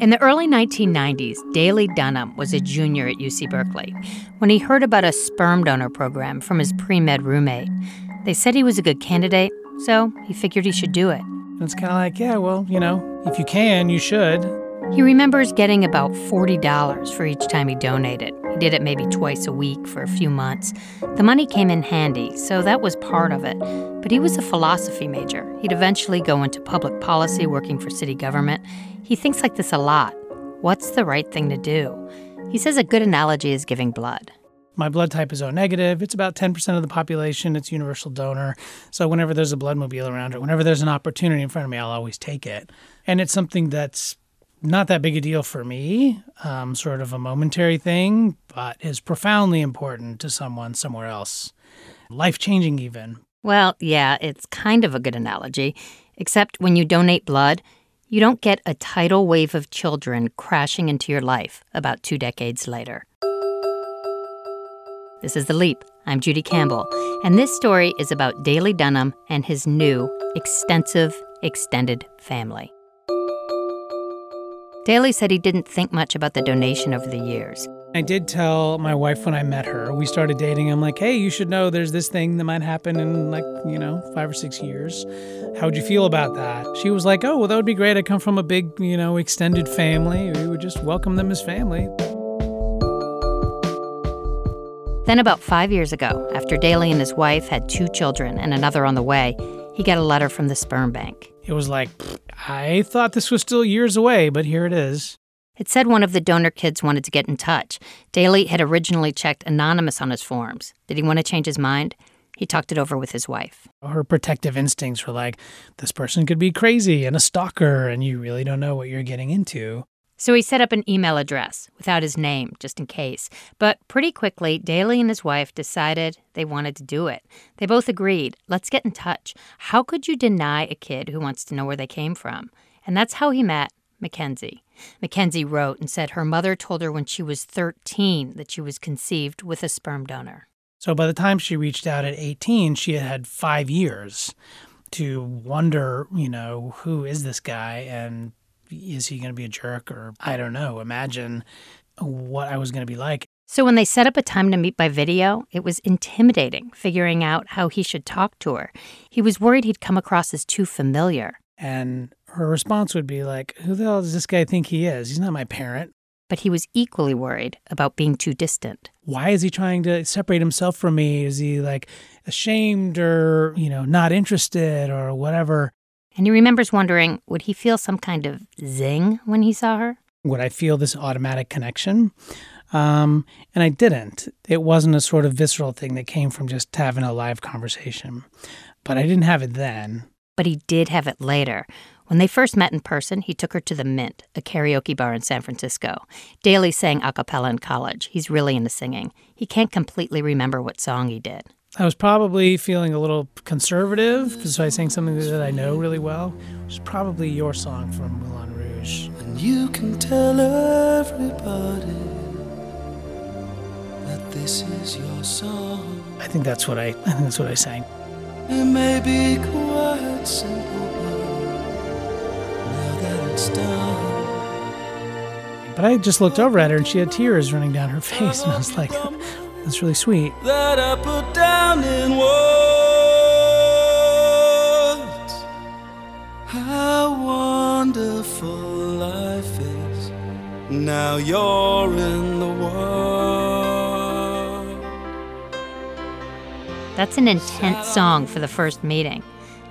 In the early 1990s, Daley Dunham was a junior at UC Berkeley when he heard about a sperm donor program from his pre med roommate. They said he was a good candidate, so he figured he should do it. It's kind of like, yeah, well, you know, if you can, you should. He remembers getting about $40 for each time he donated. He did it maybe twice a week for a few months. The money came in handy, so that was part of it. But he was a philosophy major. He'd eventually go into public policy working for city government. He thinks like this a lot. What's the right thing to do? He says a good analogy is giving blood. My blood type is O negative. It's about 10% of the population. It's universal donor. So whenever there's a bloodmobile around or whenever there's an opportunity in front of me, I'll always take it. And it's something that's not that big a deal for me, um, sort of a momentary thing, but is profoundly important to someone somewhere else. Life changing, even. Well, yeah, it's kind of a good analogy, except when you donate blood, you don't get a tidal wave of children crashing into your life about two decades later. This is The Leap. I'm Judy Campbell, and this story is about Daley Dunham and his new, extensive, extended family. Daley said he didn't think much about the donation over the years. I did tell my wife when I met her, we started dating. I'm like, hey, you should know there's this thing that might happen in like, you know, five or six years. How would you feel about that? She was like, oh, well, that would be great. I come from a big, you know, extended family. We would just welcome them as family. Then, about five years ago, after Daley and his wife had two children and another on the way, he got a letter from the sperm bank. It was like, I thought this was still years away, but here it is. It said one of the donor kids wanted to get in touch. Daley had originally checked anonymous on his forms. Did he want to change his mind? He talked it over with his wife. Her protective instincts were like, this person could be crazy and a stalker, and you really don't know what you're getting into. So he set up an email address without his name, just in case. But pretty quickly, Daley and his wife decided they wanted to do it. They both agreed let's get in touch. How could you deny a kid who wants to know where they came from? And that's how he met Mackenzie. Mackenzie wrote and said her mother told her when she was 13 that she was conceived with a sperm donor. So by the time she reached out at 18, she had had five years to wonder, you know, who is this guy and is he going to be a jerk or I don't know, imagine what I was going to be like. So when they set up a time to meet by video, it was intimidating figuring out how he should talk to her. He was worried he'd come across as too familiar. And her response would be like, Who the hell does this guy think he is? He's not my parent. But he was equally worried about being too distant. Why is he trying to separate himself from me? Is he like ashamed or, you know, not interested or whatever? And he remembers wondering would he feel some kind of zing when he saw her? Would I feel this automatic connection? Um, and I didn't. It wasn't a sort of visceral thing that came from just having a live conversation. But I didn't have it then. But he did have it later when they first met in person, he took her to the Mint, a karaoke bar in San Francisco. Daley sang a cappella in college. He's really into singing. He can't completely remember what song he did. I was probably feeling a little conservative, so I sang something that I know really well, which is probably your song from Moulin Rouge. And you can tell everybody that this is your song. I think that's what I, I think that's what I sang. It may be quite simple, now that it's done, But I just looked over at her and she had tears running down her face. And I was like, that's really sweet. that I put down in words. How wonderful life is. Now you're in the world. That's an intense song for the first meeting.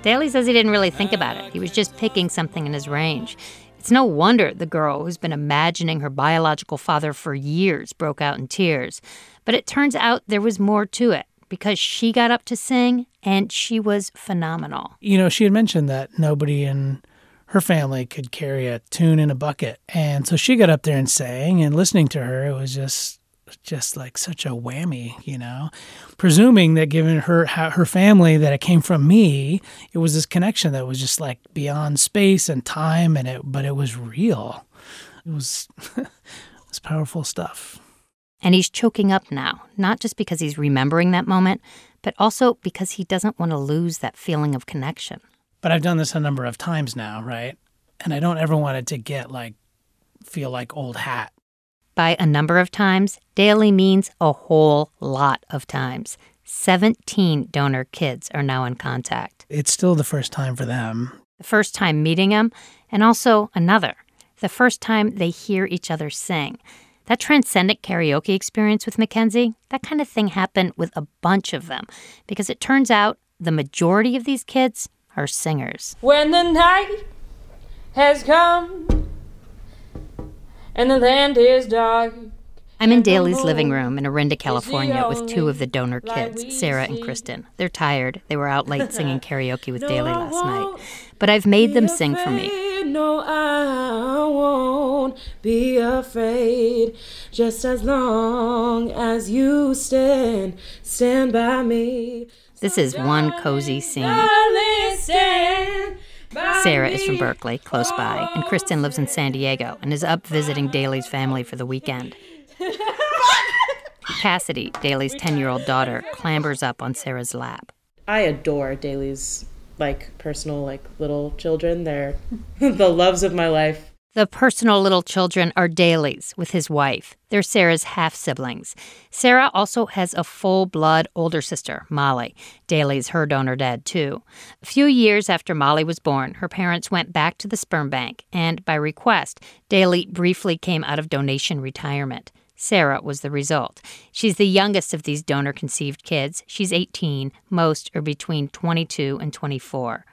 Daley says he didn't really think about it. He was just picking something in his range. It's no wonder the girl who's been imagining her biological father for years broke out in tears. But it turns out there was more to it because she got up to sing and she was phenomenal. You know, she had mentioned that nobody in her family could carry a tune in a bucket. And so she got up there and sang, and listening to her, it was just just like such a whammy, you know. Presuming that given her her family that it came from me, it was this connection that was just like beyond space and time and it but it was real. It was it was powerful stuff. And he's choking up now, not just because he's remembering that moment, but also because he doesn't want to lose that feeling of connection. But I've done this a number of times now, right? And I don't ever want it to get like feel like old hat. By a number of times, Daley means a whole lot of times. 17 donor kids are now in contact. It's still the first time for them. The first time meeting them, and also another, the first time they hear each other sing. That transcendent karaoke experience with Mackenzie, that kind of thing happened with a bunch of them because it turns out the majority of these kids are singers. When the night has come and the land is dark. I'm in Daley's living room in Orinda, California, with two of the donor kids, Sarah and. Kristen. They're tired. They were out late singing karaoke with No, Daley last night. But I've made them sing for me. No, I won't be afraid. Just as long as you stand, stand by me. This is one cozy scene. Darling, stand by Sarah is from. Berkeley, close by, and Kristen lives in San Diego and is up visiting Daley's family for the weekend. Cassidy, Daley's 10 year old daughter, clambers up on Sarah's lap. I adore Daley's like personal like little children. They're the loves of my life. The personal little children are Daley's with his wife. They're Sarah's half siblings. Sarah also has a full blood older sister, Molly. Daley's her donor dad, too. A few years after Molly was born, her parents went back to the sperm bank, and by request, Daley briefly came out of donation retirement. Sarah was the result. She's the youngest of these donor conceived kids. She's 18. Most are between 22 and 24.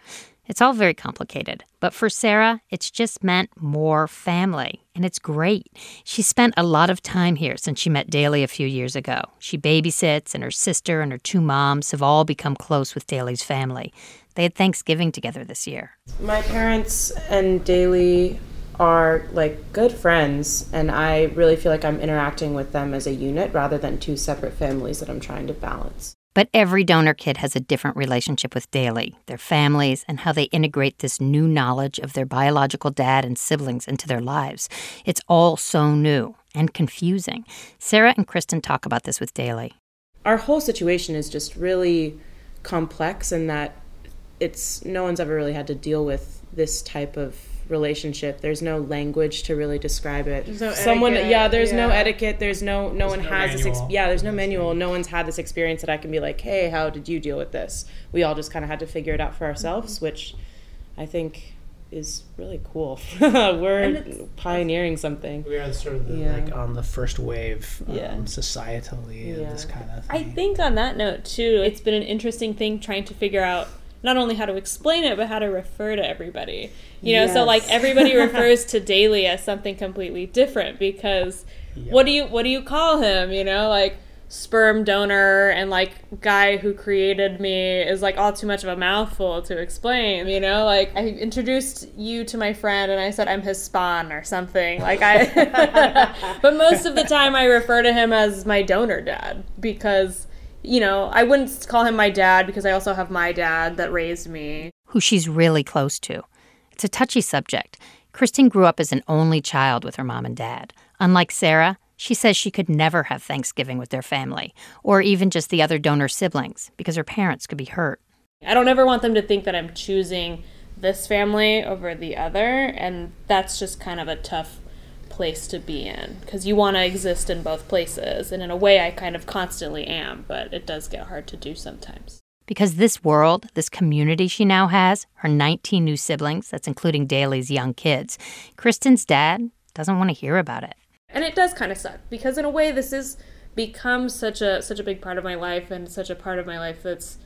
It's all very complicated, but for Sarah, it's just meant more family, and it's great. She spent a lot of time here since she met Daley a few years ago. She babysits, and her sister and her two moms have all become close with Daley's family. They had Thanksgiving together this year. My parents and Daley are like good friends and I really feel like I'm interacting with them as a unit rather than two separate families that I'm trying to balance. But every donor kid has a different relationship with Daley, their families, and how they integrate this new knowledge of their biological dad and siblings into their lives. It's all so new and confusing. Sarah and Kristen talk about this with Daley. Our whole situation is just really complex in that it's no one's ever really had to deal with this type of relationship. There's no language to really describe it. no Someone, etiquette, yeah, there's no etiquette. There's no, no one no has this. Ex- yeah, there's no manual. No one's had this experience that I can be like, hey, how did you deal with this? We all just kind of had to figure it out for ourselves, which I think is really cool. We're pioneering something. We are sort of the, Yeah. like on the first wave, um, Yeah. societally, of Yeah. this kind of Thing. I think on that note too, it's been an interesting thing trying to figure out not only how to explain it, but how to refer to everybody. You know, so like everybody refers to Daley as something completely different because what do you what do you call him? You know, like sperm donor and like guy who created me is like all too much of a mouthful to explain you know like i introduced you to my friend and i said i'm his spawn or something like i but most of the time i refer to him as my donor dad because you know i wouldn't call him my dad because i also have my dad that raised me who she's really close to. It's a touchy subject. Kristen grew up as an only child with her mom and dad. Unlike Sarah, she says she could never have Thanksgiving with their family, or even just the other donor siblings, because her parents could be hurt. I don't ever want them to think that I'm choosing this family over the other, and that's just kind of a tough place to be in because you want to exist in both places. And in a way, I kind of constantly am, but it does get hard to do sometimes. Because this world, this community she now has, her 19 new siblings, that's including Daley's young kids, Kristen's dad doesn't want to hear about it. And it does kind of suck because in a way this has become such a such a big part of my life and such a part of my life that's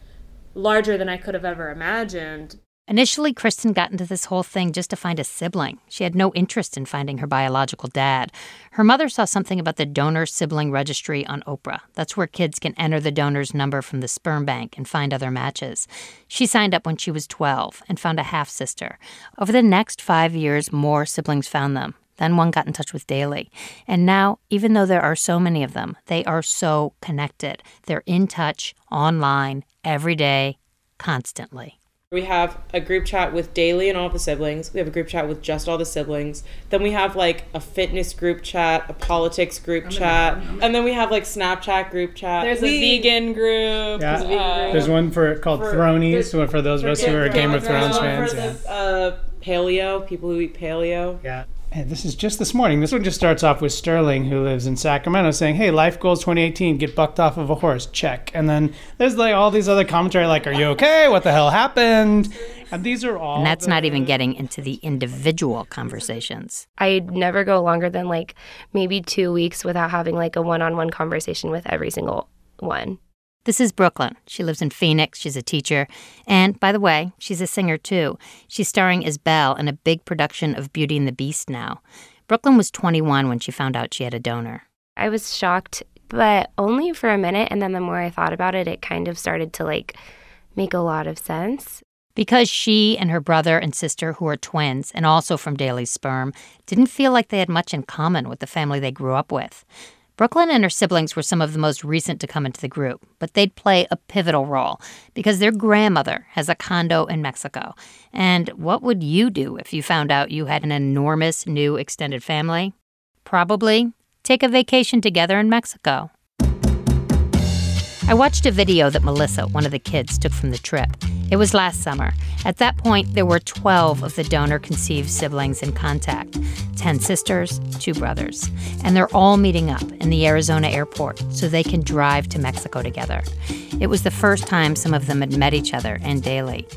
larger than I could have ever imagined. Initially, Kristen got into this whole thing just to find a sibling. She had no interest in finding her biological dad. Her mother saw something about the donor sibling registry on Oprah. That's where kids can enter the donor's number from the sperm bank and find other matches. She signed up when she was 12 and found a half sister. Over the next five years, more siblings found them. Then one got in touch with Daley. And now, even though there are so many of them, they are so connected. They're in touch, online, every day, constantly. We have a group chat with Daley and all the siblings. We have a group chat with just all the siblings. Then we have like a fitness group chat, a politics group chat, and then we have like Snapchat group chat. There's we, a vegan group. Yeah. There's, a vegan group. There's one for called For- Thronies, for- for, for those of us who are Game of Thrones There's one fans. for Yeah. the, uh, paleo, people who eat paleo. Yeah. And this is just this morning. This one just starts off with Sterling, who lives in Sacramento, saying, "Hey, life goals 2018: get bucked off of a horse. Check." And then there's like all these other commentary, like, "Are you okay? What the hell happened?" And these are all. And that's the- not even getting into the individual conversations. I'd never go longer than like maybe two weeks without having like a one on one conversation with every single one. This is Brooklyn. She lives in Phoenix. She's a teacher. And by the way, she's a singer too. She's starring as Belle in a big production of Beauty and the Beast now. Brooklyn was 21 when she found out she had a donor. I was shocked, but only for a minute. And then the more I thought about it, it kind of started to like make a lot of sense. Because she and her brother and sister, who are twins and also from Daley's sperm, didn't feel like they had much in common with the family they grew up with. Brooklyn and her siblings were some of the most recent to come into the group, but they'd play a pivotal role because their grandmother has a condo in Mexico. And what would you do if you found out you had an enormous new extended family? Probably take a vacation together in Mexico. I watched a video that Melissa, one of the kids, took from the trip. It was last summer. At that point, there were 12 of the donor conceived siblings in contact 10 sisters, two brothers. And they're all meeting up in the Arizona airport so they can drive to Mexico together. It was the first time some of them had met each other and Daley.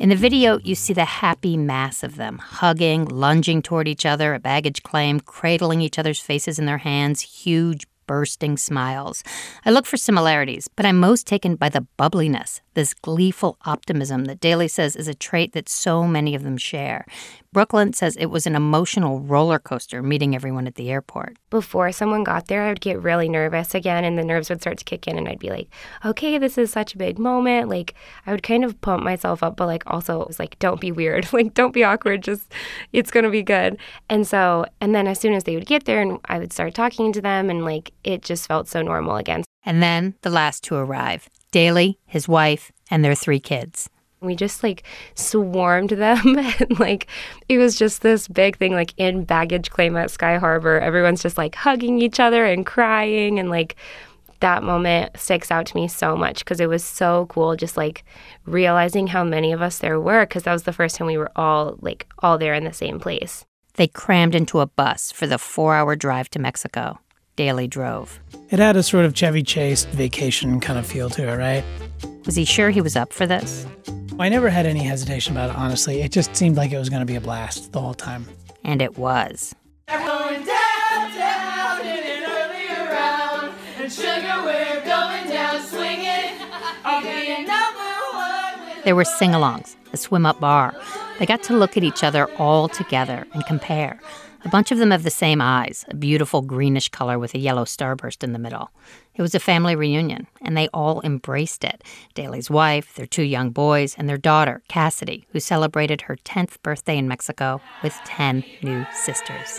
In the video, you see the happy mass of them, hugging, lunging toward each other at baggage claim, cradling each other's faces in their hands, huge, bursting smiles. I look for similarities, but I'm most taken by the bubbliness, this gleeful optimism that Daley says is a trait that so many of them share. Brooklyn says it was an emotional roller coaster meeting everyone at the airport. Before someone got there, I would get really nervous again, and the nerves would start to kick in, and I'd be like, okay, this is such a big moment. Like, I would kind of pump myself up, but like, also, it was like, don't be weird. Like, don't be awkward. Just, it's going to be good. And so, and then as soon as they would get there, and I would start talking to them, and like, it just felt so normal again. And then the last to arrive Daley, his wife, and their three kids. We just like swarmed them and like it was just this big thing like in baggage claim at Sky Harbor. Everyone's just like hugging each other and crying and like that moment sticks out to me so much because it was so cool just like realizing how many of us there were because that was the first time we were all like all there in the same place. They crammed into a bus for the four hour drive to Mexico. Daley drove. It had a sort of Chevy Chase vacation kind of feel to it, right? Was he sure he was up for this? I never had any hesitation about it, honestly. It just seemed like it was going to be a blast the whole time. And it was. Going downtown in an earlier round. And sugar, we're going down swinging. I'll be a number one. There were sing alongs, a swim up bar. They got to look at each other all together and compare. A bunch of them have the same eyes, a beautiful greenish color with a yellow starburst in the middle. It was a family reunion, and they all embraced it. Daley's wife, their two young boys, and their daughter, Cassidy, who celebrated her 10th birthday in Mexico with 10 new sisters.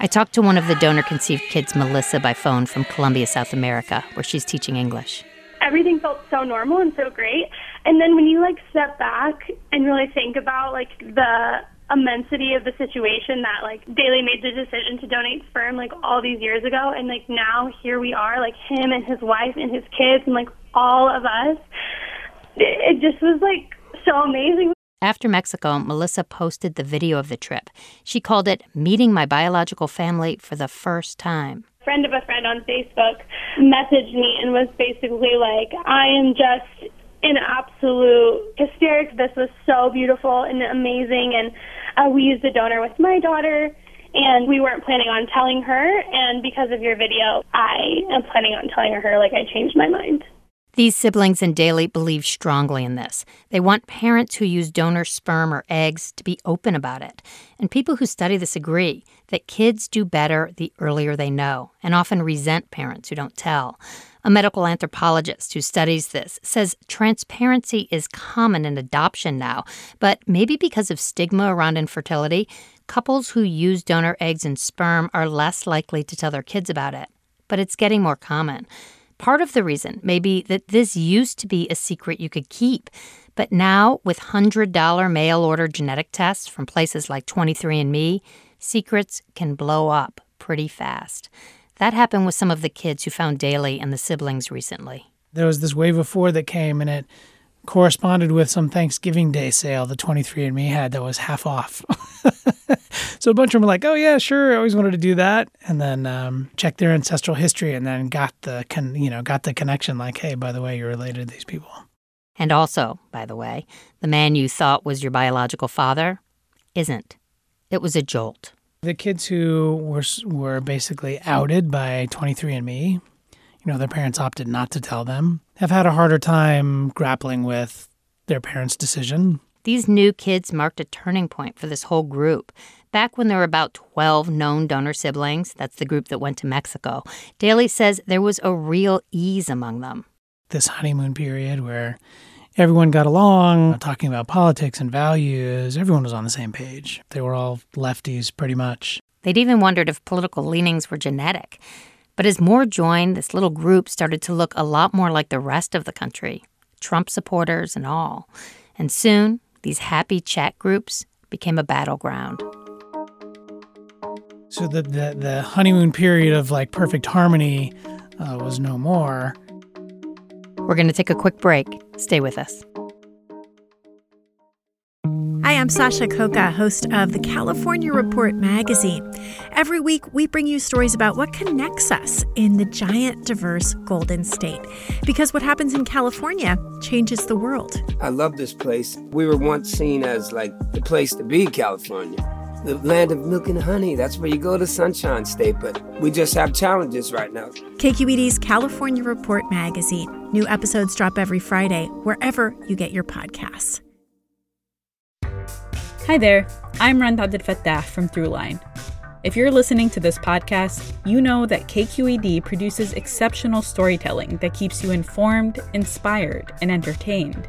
I talked to one of the donor conceived kids, Melissa, by phone from Colombia, South America, where she's teaching English. everything felt so normal and so great. And then when you like step back and really think about like the immensity of the situation that like Daley made the decision to donate sperm like all these years ago and like now here we are like him and his wife and his kids and like all of us it just was like so amazing After Mexico, Melissa posted the video of the trip. She called it Meeting My Biological Family for the First Time. A friend of a friend on Facebook messaged me and was basically like, I am just in absolute hysterics. This was so beautiful and amazing. And uh, we used a donor with my daughter, and we weren't planning on telling her. And because of your video, I am planning on telling her, like, I changed my mind. These siblings and Daley believe strongly in this. They want parents who use donor sperm or eggs to be open about it. And people who study this agree that kids do better the earlier they know, and often resent parents who don't tell. A medical anthropologist who studies this says transparency is common in adoption now, but maybe because of stigma around infertility, couples who use donor eggs and sperm are less likely to tell their kids about it. But it's getting more common. Part of the reason may be that this used to be a secret you could keep. But now, with $100 mail order genetic tests from places like 23andMe, secrets can blow up pretty fast. That happened with some of the kids who found Daley and the siblings recently. There was this wave of four that came, and it corresponded with some Thanksgiving Day sale the 23andMe had that was half off. so a bunch of them were like, "Oh yeah, sure, I always wanted to do that," and then um, checked their ancestral history, and then got the con- you know got the connection, like, "Hey, by the way, you're related to these people." And also, by the way, the man you thought was your biological father isn't. It was a jolt. The kids who were were basically outed by 23andMe, you know, their parents opted not to tell them, have had a harder time grappling with their parents' decision. These new kids marked a turning point for this whole group. Back when there were about 12 known donor siblings, that's the group that went to Mexico, Daley says there was a real ease among them. This honeymoon period where everyone got along, talking about politics and values, everyone was on the same page. They were all lefties pretty much. They'd even wondered if political leanings were genetic. But as more joined, this little group started to look a lot more like the rest of the country Trump supporters and all. And soon, these happy chat groups became a battleground. So the, the, the honeymoon period of like perfect harmony uh, was no more. We're going to take a quick break. Stay with us. Hi, I'm Sasha Khokha, host of the California Report magazine. Every week, we bring you stories about what connects us in the giant, diverse Golden State. Because what happens in California changes the world. I love this place. We were once seen as like the place to be, California. The land of milk and honey. That's where you go to Sunshine State, but we just have challenges right now. KQED's California Report magazine. New episodes drop every Friday, wherever you get your podcasts. Hi there, I'm Rund Abdelfatah from Throughline. If you're listening to this podcast, you know that KQED produces exceptional storytelling that keeps you informed, inspired, and entertained.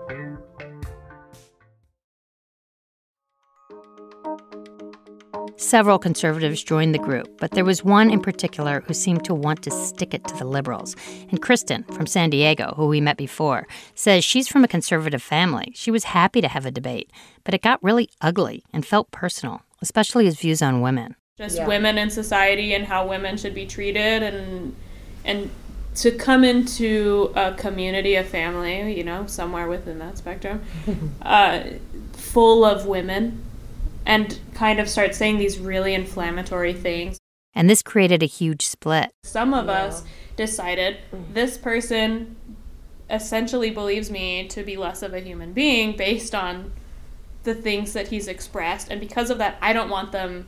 Several conservatives joined the group, but there was one in particular who seemed to want to stick it to the liberals. And Kristen from San Diego, who we met before, says she's from a conservative family. She was happy to have a debate, but it got really ugly and felt personal, especially his views on women. Just yeah. women in society and how women should be treated and and to come into a community, a family, you know, somewhere within that spectrum, uh, full of women, and kind of start saying these really inflammatory things. And this created a huge split. Some of yeah. us decided this person essentially believes me to be less of a human being based on the things that he's expressed. And because of that, I don't want them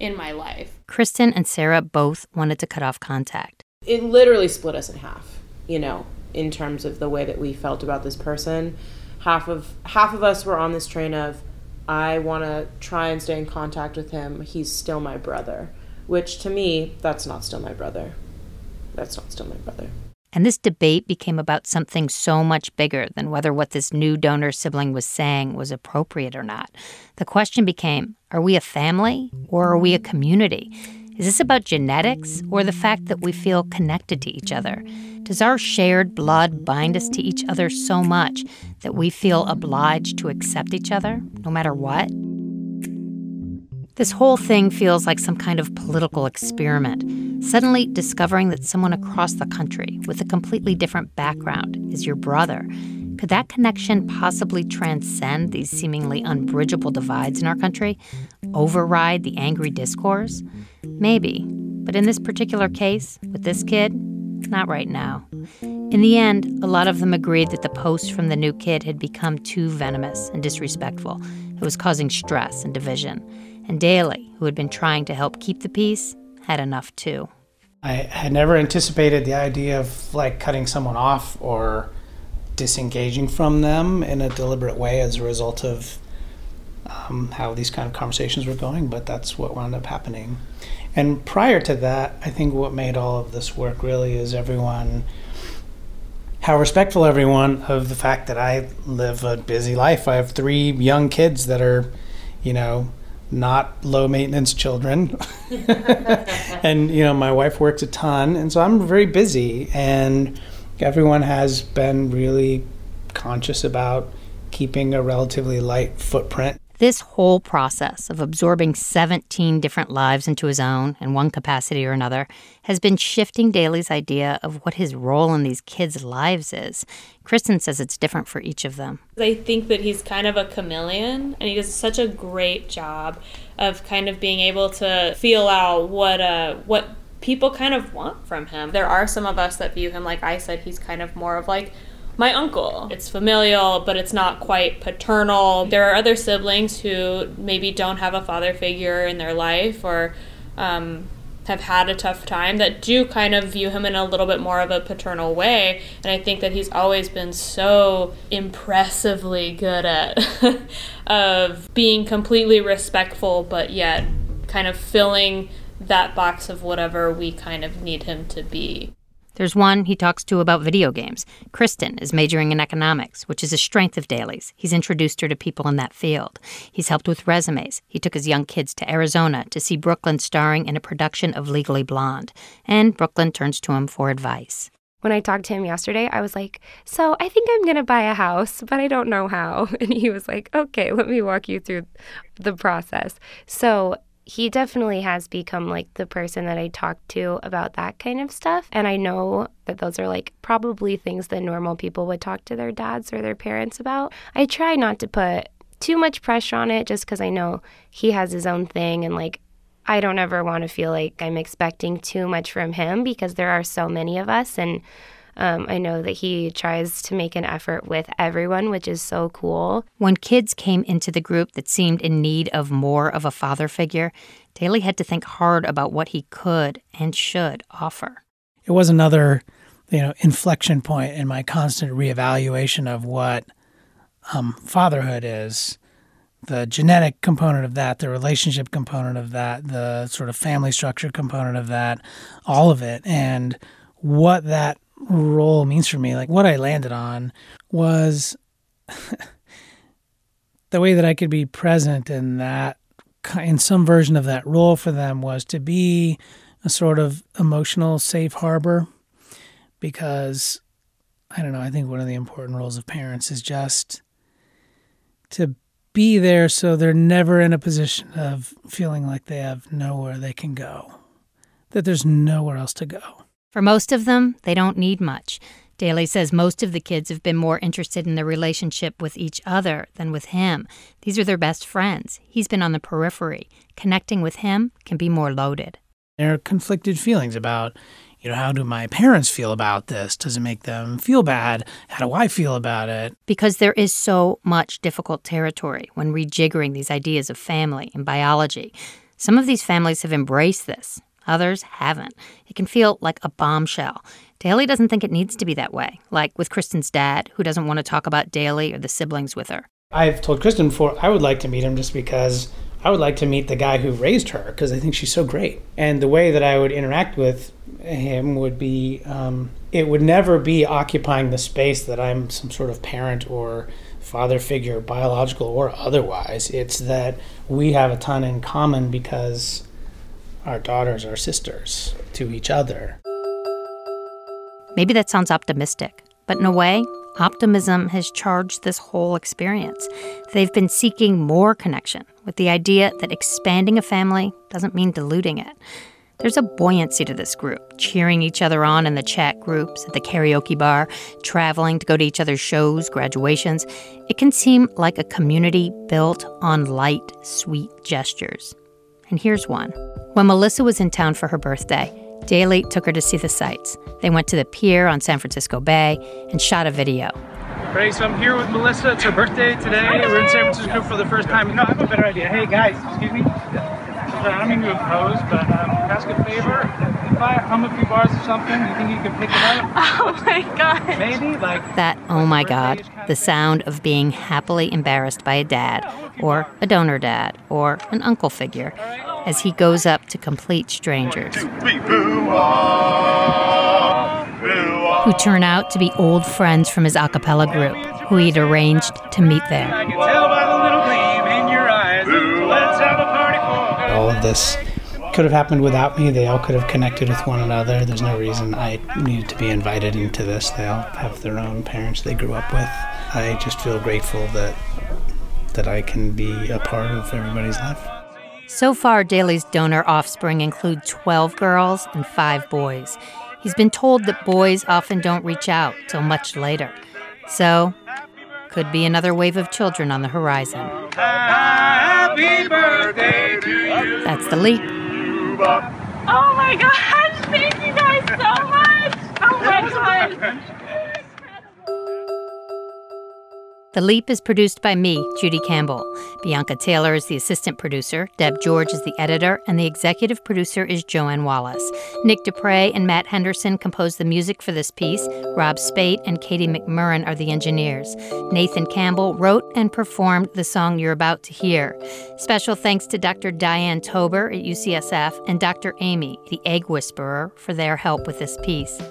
in my life. Kristen and Sarah both wanted to cut off contact it literally split us in half, you know, in terms of the way that we felt about this person. Half of half of us were on this train of I want to try and stay in contact with him. He's still my brother, which to me, that's not still my brother. That's not still my brother. And this debate became about something so much bigger than whether what this new donor sibling was saying was appropriate or not. The question became are we a family or are we a community? Is this about genetics or the fact that we feel connected to each other? Does our shared blood bind us to each other so much that we feel obliged to accept each other, no matter what? This whole thing feels like some kind of political experiment. Suddenly discovering that someone across the country with a completely different background is your brother. Could that connection possibly transcend these seemingly unbridgeable divides in our country? Override the angry discourse? Maybe. But in this particular case, with this kid, not right now. In the end, a lot of them agreed that the post from the new kid had become too venomous and disrespectful. It was causing stress and division. And Daley, who had been trying to help keep the peace, had enough too. I had never anticipated the idea of like cutting someone off or disengaging from them in a deliberate way as a result of um, how these kind of conversations were going, but that's what wound up happening. And prior to that, I think what made all of this work really is everyone, how respectful everyone of the fact that I live a busy life. I have three young kids that are, you know, not low maintenance children. and, you know, my wife works a ton. And so I'm very busy. And everyone has been really conscious about keeping a relatively light footprint. This whole process of absorbing 17 different lives into his own in one capacity or another has been shifting Daley's idea of what his role in these kids' lives is. Kristen says it's different for each of them. I think that he's kind of a chameleon and he does such a great job of kind of being able to feel out what uh what people kind of want from him. There are some of us that view him like I said he's kind of more of like my uncle. It's familial, but it's not quite paternal. There are other siblings who maybe don't have a father figure in their life or um, have had a tough time that do kind of view him in a little bit more of a paternal way. And I think that he's always been so impressively good at of being completely respectful, but yet kind of filling that box of whatever we kind of need him to be. There's one he talks to about video games. Kristen is majoring in economics, which is a strength of Daley's. He's introduced her to people in that field. He's helped with resumes. He took his young kids to Arizona to see Brooklyn starring in a production of Legally Blonde. And Brooklyn turns to him for advice. When I talked to him yesterday, I was like, So I think I'm going to buy a house, but I don't know how. And he was like, Okay, let me walk you through the process. So he definitely has become like the person that I talk to about that kind of stuff. And I know that those are like probably things that normal people would talk to their dads or their parents about. I try not to put too much pressure on it just because I know he has his own thing and like I don't ever want to feel like I'm expecting too much from him because there are so many of us and um, I know that he tries to make an effort with everyone, which is so cool. When kids came into the group that seemed in need of more of a father figure, Daley had to think hard about what he could and should offer. It was another, you know, inflection point in my constant reevaluation of what um, fatherhood is. The genetic component of that, the relationship component of that, the sort of family structure component of that, all of it, and what that role means for me. Like what I landed on was the way that I could be present in that, in some version of that role for them was to be a sort of emotional safe harbor because I don't know, I think one of the important roles of parents is just to be there so they're never in a position of feeling like they have nowhere they can go, that there's nowhere else to go. For most of them, they don't need much. Daley says most of the kids have been more interested in their relationship with each other than with him. These are their best friends. He's been on the periphery. Connecting with him can be more loaded. There are conflicted feelings about, you know, how do my parents feel about this? Does it make them feel bad? How do I feel about it? Because there is so much difficult territory when rejiggering these ideas of family and biology. Some of these families have embraced this, Others haven't. It can feel like a bombshell. Daley doesn't think it needs to be that way, like with Kristen's dad, who doesn't want to talk about Daley or the siblings with her. I've told Kristen before I would like to meet him just because I would like to meet the guy who raised her because I think she's so great. And the way that I would interact with him would be um, it would never be occupying the space that I'm some sort of parent or father figure, biological or otherwise. It's that we have a ton in common because our daughters are sisters to each other. Maybe that sounds optimistic, but in a way, optimism has charged this whole experience. They've been seeking more connection with the idea that expanding a family doesn't mean diluting it. There's a buoyancy to this group, cheering each other on in the chat groups, at the karaoke bar, traveling to go to each other's shows, graduations. It can seem like a community built on light, sweet gestures. And here's one. When Melissa was in town for her birthday, Daley took her to see the sights. They went to the pier on San Francisco Bay and shot a video. Right, so I'm here with Melissa. It's her birthday today. We're in San Francisco for the first time. No, I have a better idea. Hey guys, excuse me. I don't mean to oppose, but um, ask a favor. If I hum a few bars or something, you think you can pick it up? Oh my god. Maybe like That, oh my God, the sound of being happily embarrassed by a dad, or a donor dad, or an uncle figure, as he goes up to complete strangers who turn out to be old friends from his a cappella group, who he'd arranged to meet there. This could have happened without me. They all could have connected with one another. There's no reason I needed to be invited into this. They all have their own parents they grew up with. I just feel grateful that that I can be a part of everybody's life. So far, Daley's donor offspring include 12 girls and 5 boys. He's been told that boys often don't reach out till much later. So, could be another wave of children on the horizon. Happy birthday to you. That's the leap. Oh my gosh, thank you guys so much. Oh my gosh. The Leap is produced by me, Judy Campbell. Bianca Taylor is the assistant producer, Deb George is the editor, and the executive producer is Joanne Wallace. Nick Dupre and Matt Henderson composed the music for this piece. Rob Speight and Katie McMurran are the engineers. Nathan Campbell wrote and performed the song you're about to hear. Special thanks to Dr. Diane Tober at UCSF and Dr. Amy, the egg whisperer, for their help with this piece.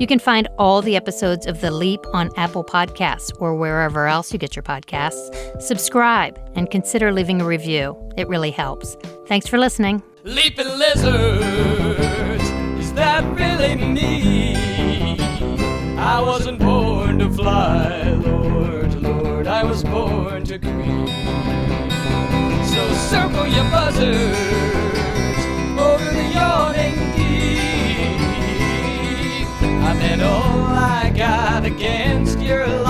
You can find all the episodes of The Leap on Apple Podcasts or wherever else you get your podcasts. Subscribe and consider leaving a review. It really helps. Thanks for listening. Leaping lizards, is that really me? I wasn't born to fly, Lord, Lord, I was born to creep. So circle your buzzards over the yawning. Bet all I got against your lot